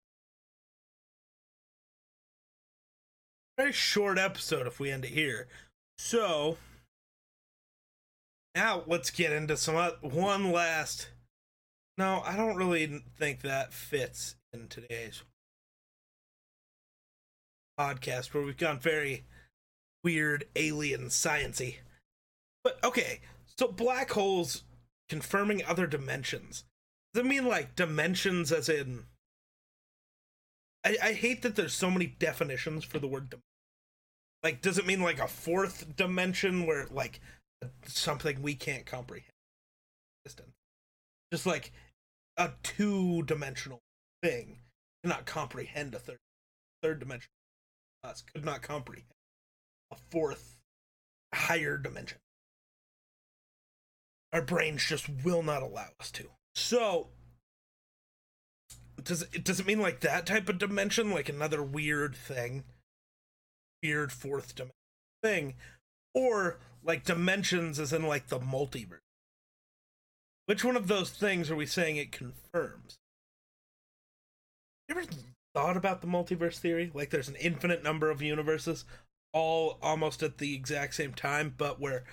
Very short episode if we end it here. So now let's get into some one last. No, I don't really think that fits in today's podcast where we've gone very weird alien sciency. But okay, so black holes confirming other dimensions. Does it mean like dimensions as in I, I hate that there's so many definitions for the word dim- Like, does it mean like a fourth dimension where like something we can't comprehend? Just like a two dimensional thing cannot comprehend a third third dimension. Us could not comprehend a fourth higher dimension. Our brains just will not allow us to. So does it does it mean like that type of dimension, like another weird thing? Weird fourth dimension thing? Or like dimensions as in like the multiverse? Which one of those things are we saying it confirms? You ever thought about the multiverse theory? Like there's an infinite number of universes, all almost at the exact same time, but where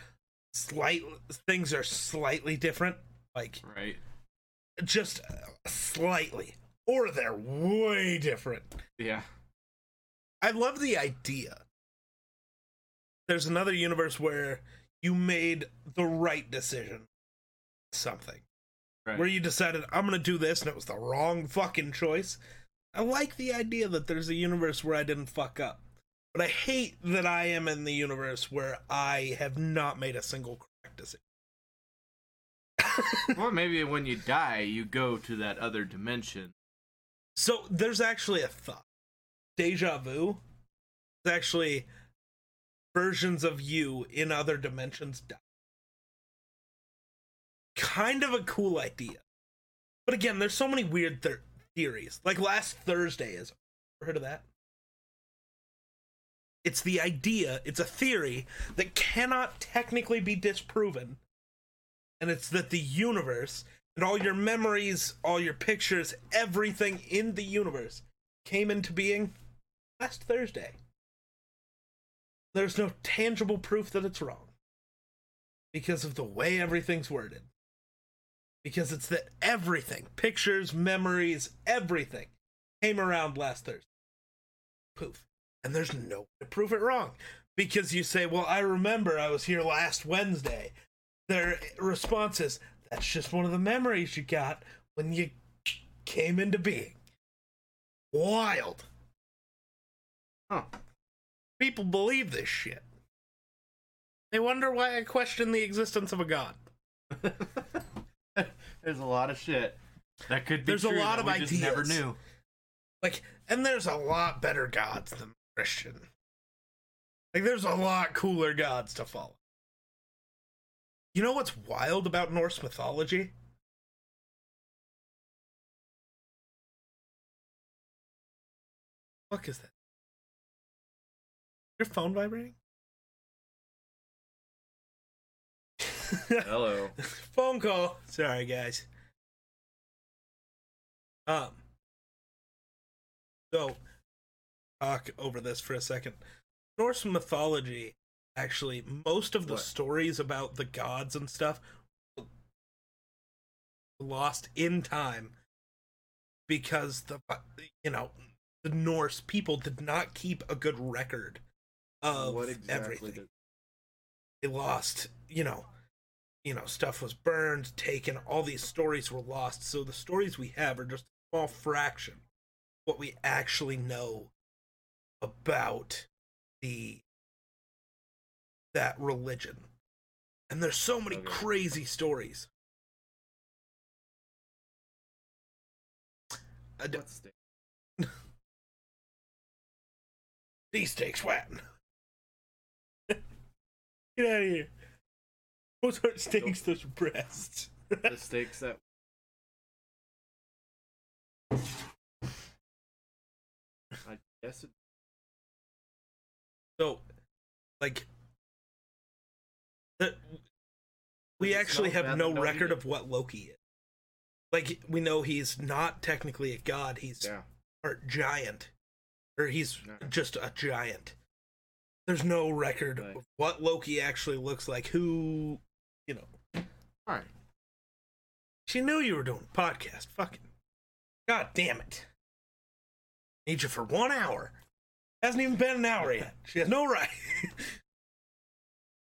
slight things are slightly different. Like Right. just uh, slightly. Or they're way different. Yeah. I love the idea. There's another universe where you made the right decision. Something. Right. Where you decided, I'm going to do this, and it was the wrong fucking choice. I like the idea that there's a universe where I didn't fuck up. But I hate that I am in the universe where I have not made a single correct decision. well, maybe when you die, you go to that other dimension. So there's actually a thought. Deja vu is actually versions of you in other dimensions. Kind of a cool idea. But again, there's so many weird th- theories. Like last Thursday is heard of that? It's the idea, it's a theory that cannot technically be disproven. And it's that the universe and all your memories, all your pictures, everything in the universe came into being last Thursday. There's no tangible proof that it's wrong because of the way everything's worded. Because it's that everything, pictures, memories, everything came around last Thursday. Poof. And there's no way to prove it wrong. Because you say, well, I remember I was here last Wednesday. Their response is, that's just one of the memories you got when you came into being. Wild. Huh. People believe this shit. They wonder why I question the existence of a god. There's a lot of shit that could be. There's a lot that of just never knew. Like, and there's a lot better gods than Christian. Like, there's a lot cooler gods to follow. You know what's wild about Norse mythology? Fuck is that? Your phone vibrating? Hello. Phone call. Sorry, guys. Um. So, talk over this for a second. Norse mythology, actually, most of the What? stories about the gods and stuff lost in time because the you know the Norse people did not keep a good record of what exactly? everything. Did, they lost you know you know stuff was burned taken all these stories were lost. So the stories we have are just a small fraction of what we actually know about the that religion. And there's so many Okay. crazy stories. I d- what's the- these steaks wet out of here those aren't steaks those are breasts the stakes that I guess it, So, like, that we actually have no that don't eat record of what Loki is. Like, we know he's not technically a god; he's yeah. or giant, or he's No. just a giant. There's no record Right. of what Loki actually looks like. Who, you know, All right. she knew you were doing a podcast. Fucking, god damn it! Need you for one hour. Hasn't even been an hour yet. She has no right.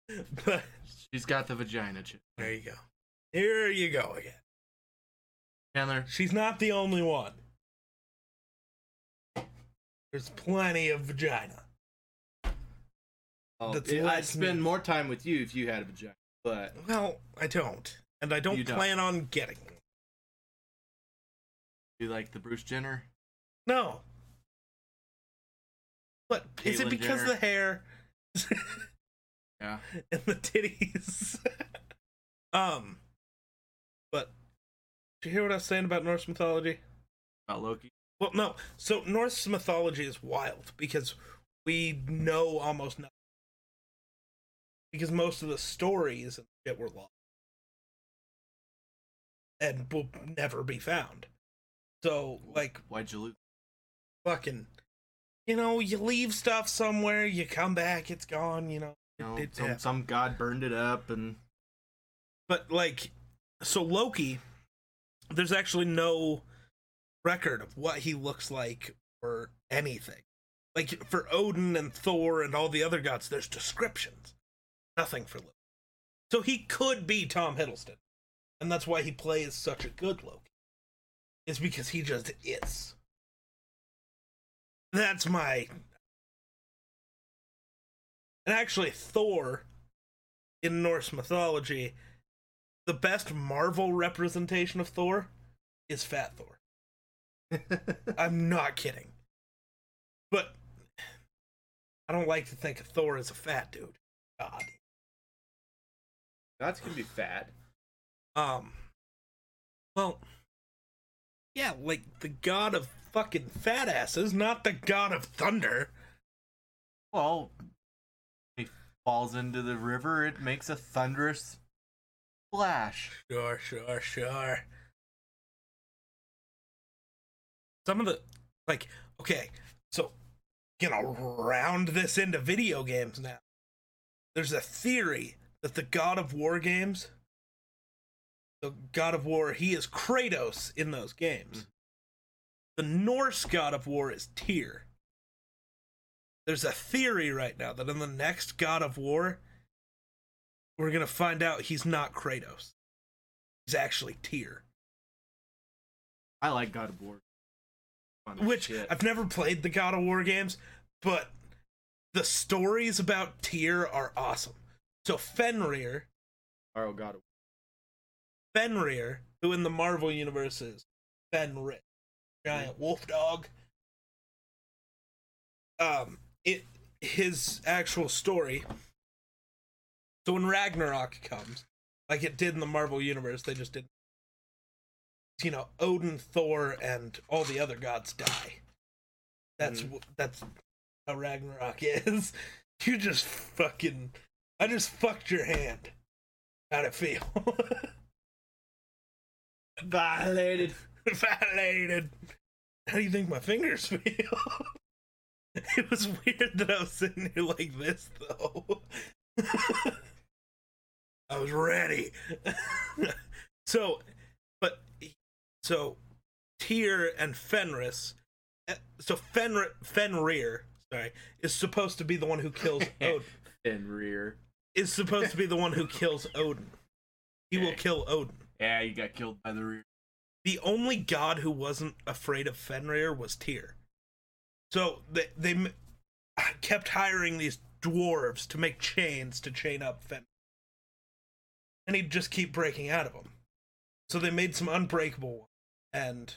but She's got the vagina chip. There you go. Here you go again. Chandler, She's not the only one. There's plenty of vagina. Oh, That's yeah, I'd spend me. more time with you if you had a vagina. But Well, I don't, and I don't You don't. plan on getting one. you like the Bruce Jenner? No. But is it because Jenner. the hair Yeah. and the titties? um, but did you hear what I was saying about Norse mythology? About Loki. Well, no. So Norse mythology is wild because we know almost nothing. Because most of the stories and shit were lost and will never be found. So, like, Why'd you lose? fucking, you know, you leave stuff somewhere, you come back, it's gone. You know, You know, It- some, happened. some god burned it up, and but like so loki there's actually no record of what he looks like or anything like for odin and thor and all the other gods there's descriptions nothing for loki so he could be tom hiddleston and that's why he plays such a good loki is because he just is that's my and actually thor in norse mythology the best Marvel representation of Thor is Fat Thor. I'm not kidding. But I don't like to think of Thor as a fat dude. God. Gods can be fat. Um well Yeah, like the god of fucking fat asses, not the god of thunder. Well, he falls into the river. It makes a thunderous splash. Sure, sure, sure. Some of the like okay, so gonna round this into video games now. There's a theory that the God of War games, the God of War, he is Kratos in those games. Hmm. The Norse God of War is Tyr. There's a theory right now that in the next God of War, we're gonna find out he's not Kratos. He's actually Tyr. I like God of War. Fun Which shit. I've never played the God of War games, but the stories about Tyr are awesome. So Fenrir, Oh, God Fenrir, who in the Marvel universe is Fenrir, giant wolf dog. Um, it his actual story. So when Ragnarok comes, like it did in the Marvel universe, they just did. You know, Odin, Thor, and all the other gods die. That's wh- that's how Ragnarok is. You just fucking, I just fucked your hand. How'd it feel? Violated. Violated. How do you think my fingers feel? it was weird that I was sitting here like this, though. I was ready. so, but, so, Tyr and Fenris, eh, so Fenrir, Fenrir, sorry, is supposed to be the one who kills Odin. And rear. Is supposed to be the one who kills Odin. He will kill Odin. Yeah, you got killed by the rear. the only god who wasn't afraid of Fenrir was Tyr. So they they kept hiring these dwarves to make chains to chain up Fenrir, and he'd just keep breaking out of them. So they made some unbreakable ones, and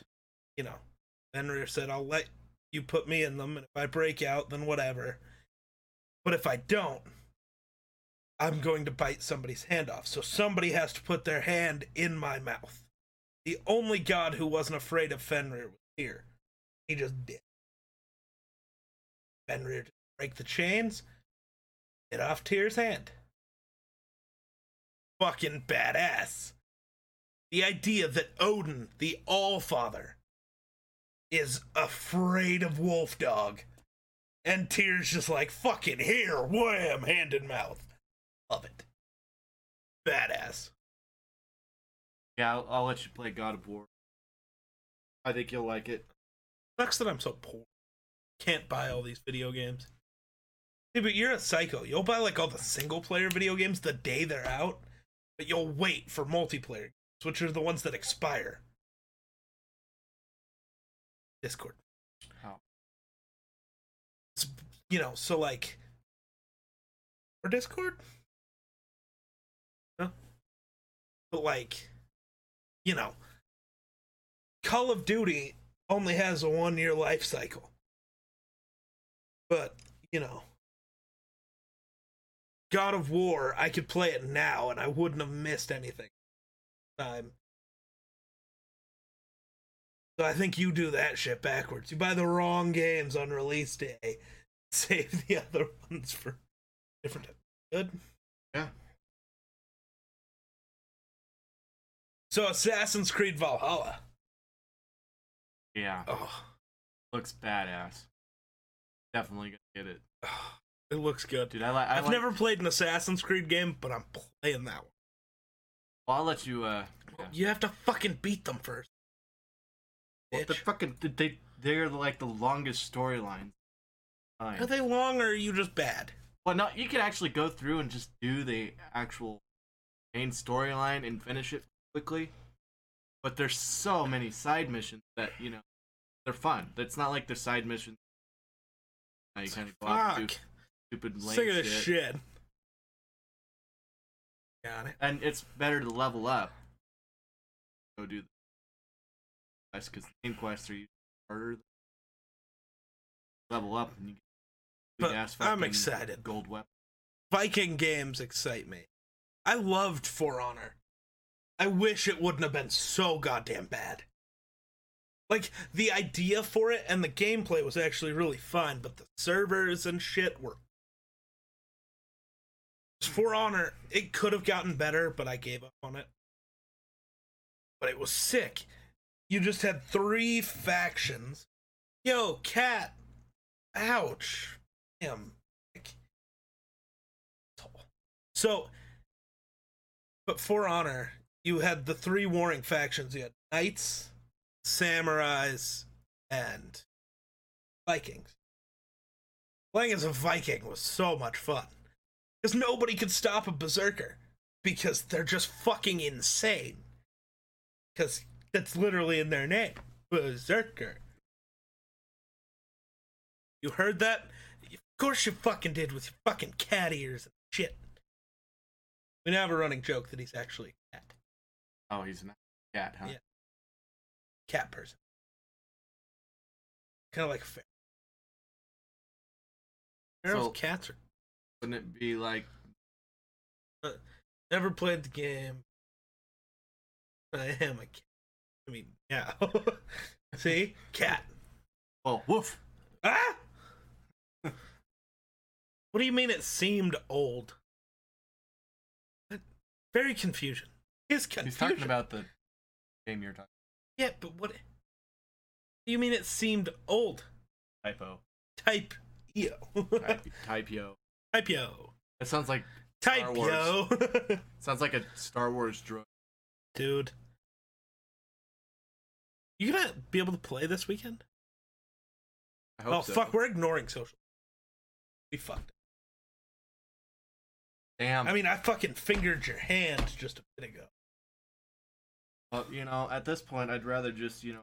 you know, Fenrir said, "I'll let you put me in them, and if I break out, then whatever. But if I don't." I'm going to bite somebody's hand off. So somebody has to put their hand in my mouth. The only god who wasn't afraid of Fenrir was here. He just did. Fenrir break the chains, get off Tyr's hand. Fucking badass. The idea that Odin, the All Father, is afraid of Wolf Dog. And Tyr's just like, fucking here, wham, hand in mouth. Love it. Badass. Yeah, I'll, I'll let you play God of War. I think you'll like it. Sucks that I'm so poor. Can't buy all these video games. Hey, but you're a psycho. You'll buy like all the single player video games the day they're out, but you'll wait for multiplayer games, which are the ones that expire. Discord. Oh. How? It's, you know, so like or Discord. But like, you know, Call of Duty only has a one year life cycle. But, you know, God of War, I could play it now and I wouldn't have missed anything. Time. So I think you do that shit backwards. You buy the wrong games on release day, save the other ones for different time. Good. Yeah. So Assassin's Creed Valhalla. Yeah, Oh, looks badass. Definitely gonna get it, it looks good. dude. I like. I've like, never played an Assassin's Creed game, but I'm playing that one. Well, I'll let you. Uh, yeah. You have to fucking beat them first. Well, the fucking they they're like the longest storylines. Are they long or are you just bad? Well, no, you can actually go through and just do the actual main storyline and finish it quickly. But there's so many side missions that you know they're fun. It's not like the side missions. Now you kind of go out and do Fuck. stupid lame Sick of this shit. shit. Got it. and it's better to level up. Go do the quest because the main quests are usually harder. Level up and you get ass I'm excited. Gold weapon. Viking games excite me. I loved For Honor. I wish it wouldn't have been so goddamn bad. Like the idea for it and the gameplay was actually really fun, but the servers and shit were. For Honor, it could have gotten better, but I gave up on it. But it was sick. You just had three factions. Yo, cat. Ouch. Damn. So, but for honor, you had the three warring factions. You had knights, samurais, and Vikings. Playing as a Viking was so much fun because nobody could stop a berserker because they're just fucking insane. Because that's literally in their name, berserker. You heard that? Of course you fucking did with your fucking cat ears and shit. We now have a running joke that he's actually. Oh, he's not a cat, huh? Yeah. Cat person. Kind of like a ferret. Ferals, So- cats are Wouldn't it be like never played the game. I am a cat. I mean, yeah. See? Cat. oh woof? Ah! what do you mean it seemed old? Very confusion. His confusion. He's talking about the game you're talking. Yeah, but what? You mean it seemed old? Typo. Type yo. Type, yo. Type yo. That sounds like Type yo. sounds like a Star Wars droid. Dude. You gonna be able to play this weekend? I hope Oh so. fuck, we're ignoring social. We fucked. Damn. I mean, I fucking fingered your hand just a bit ago. Well, you know, at this point, I'd rather just you know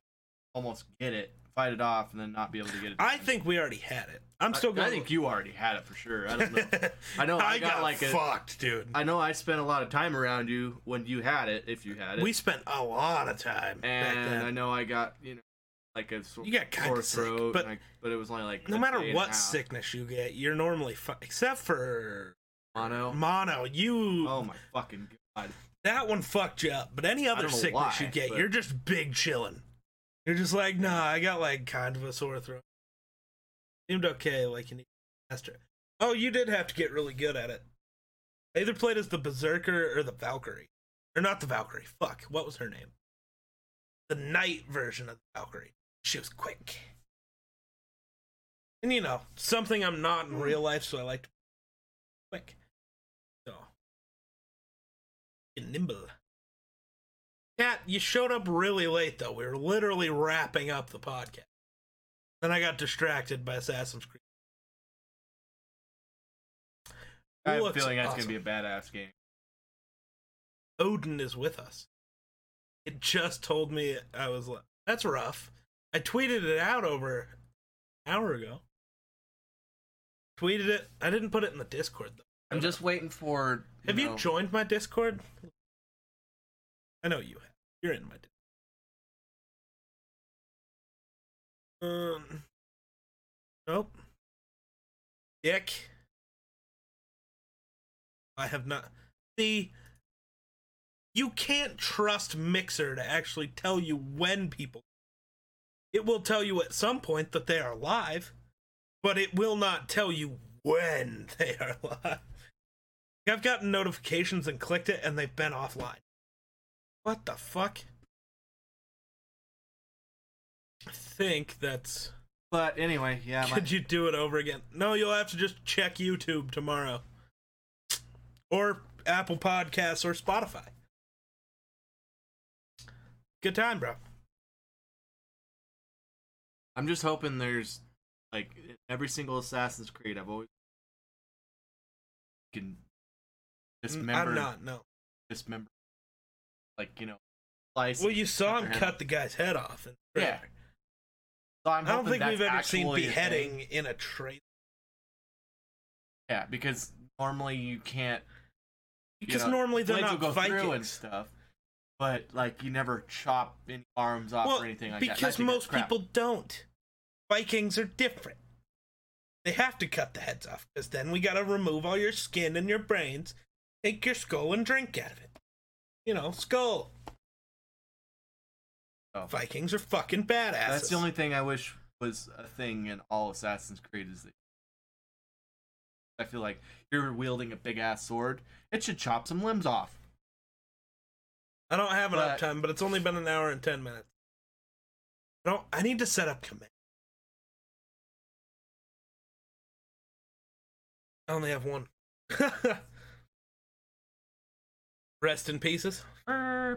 almost get it, fight it off, and then not be able to get it. I think we already had it. I'm I- still going. I think you already had it for sure. I don't know. I know I I got, like a- fucked, dude. I know I spent a lot of time around you when you had it, if you had it. we spent a lot of time back and then. I know I got you know like a sore, You got kinda sick, throat, but- I- but it was only like no matter a what sickness you get, you're normally fu- except for mono. mono. You Oh my fucking god! That one fucked you up. But any other sickness you get, but- you're just big chilling. You're just like, nah, I got like kind of a sore throat. Seemed okay, like you need master. Oh, you did have to get really good at it. I either played as the Berserker or the Valkyrie. Or not the Valkyrie. Fuck, what was her name? The knight version of the Valkyrie. She was quick. And you know, something I'm not in real life, so I like to quick. Nimble. Cat, you showed up really late though. We were literally wrapping up the podcast. Then I got distracted by Assassin's Creed. I have a feeling that's awesome. gonna be a badass game. Odin is with us. It just told me I was like, that's rough. I tweeted it out over an hour ago. Tweeted it. I didn't put it in the Discord though. I'm just waiting for. You Have know, you joined my Discord? I know you have. You're in my Discord. Um. Nope. Dick. I have not. See, you can't trust Mixer to actually tell you when people. It will tell you at some point that they are live, but it will not tell you when they are live. I've gotten notifications and clicked it, and they've been offline. What the fuck? I think that's. But anyway, yeah. My, Could you do it over again? No, you'll have to just check YouTube tomorrow. Or Apple Podcasts or Spotify. Good time, bro. I'm just hoping there's like every single Assassin's Creed. I've always can dismember, I'm not, no. dismember, like you know, slice. Well, you saw him cut the guy's head off. Yeah. So I don't think we've ever seen beheading in a trailer. Yeah, because normally you can't. you Because know, normally they're not will go through and stuff. But like you never chop any arms off Well, or anything like that. Because most people don't. Vikings are different. They have to cut the heads off because then we gotta remove all your skin and your brains, take your skull and drink out of it. You know, skull. Oh. Vikings are fucking badass. That's the only thing I wish was a thing in all Assassin's Creed is that I feel like you're wielding a big ass sword. It should chop some limbs off. I don't have enough uptime, but it's only been an hour and ten minutes. I don't. I need to set up command. I only have one. Rest in pieces. No.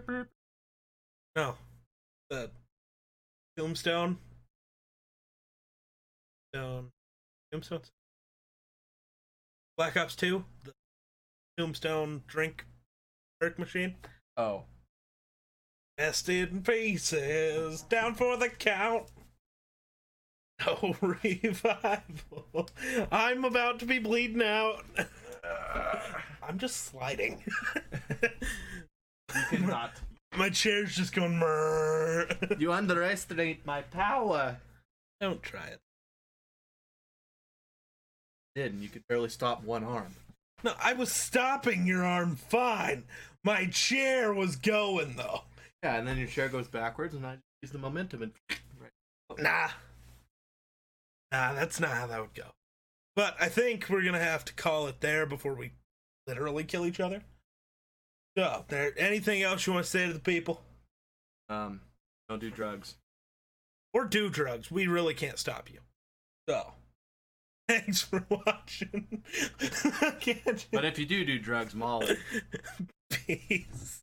The tombstone. Stone. Tombstones. Black Ops 2. The tombstone drink perk machine. Oh. Rest in pieces. Down for the count. No revival. I'm about to be bleeding out. I'm just sliding. You cannot. My chair's just going murr. you underestimate my power. Don't try it. Did and you could barely stop one arm. No, I was stopping your arm fine. My chair was going though. Yeah, and then your chair goes backwards, and I use the momentum and right. Nah. Nah, that's not how that would go. But I think we're gonna have to call it there before we literally kill each other. So, there anything else you want to say to the people? Um, don't do drugs. Or do drugs. We really can't stop you. So thanks for watching. But if you do do drugs, Molly. Peace.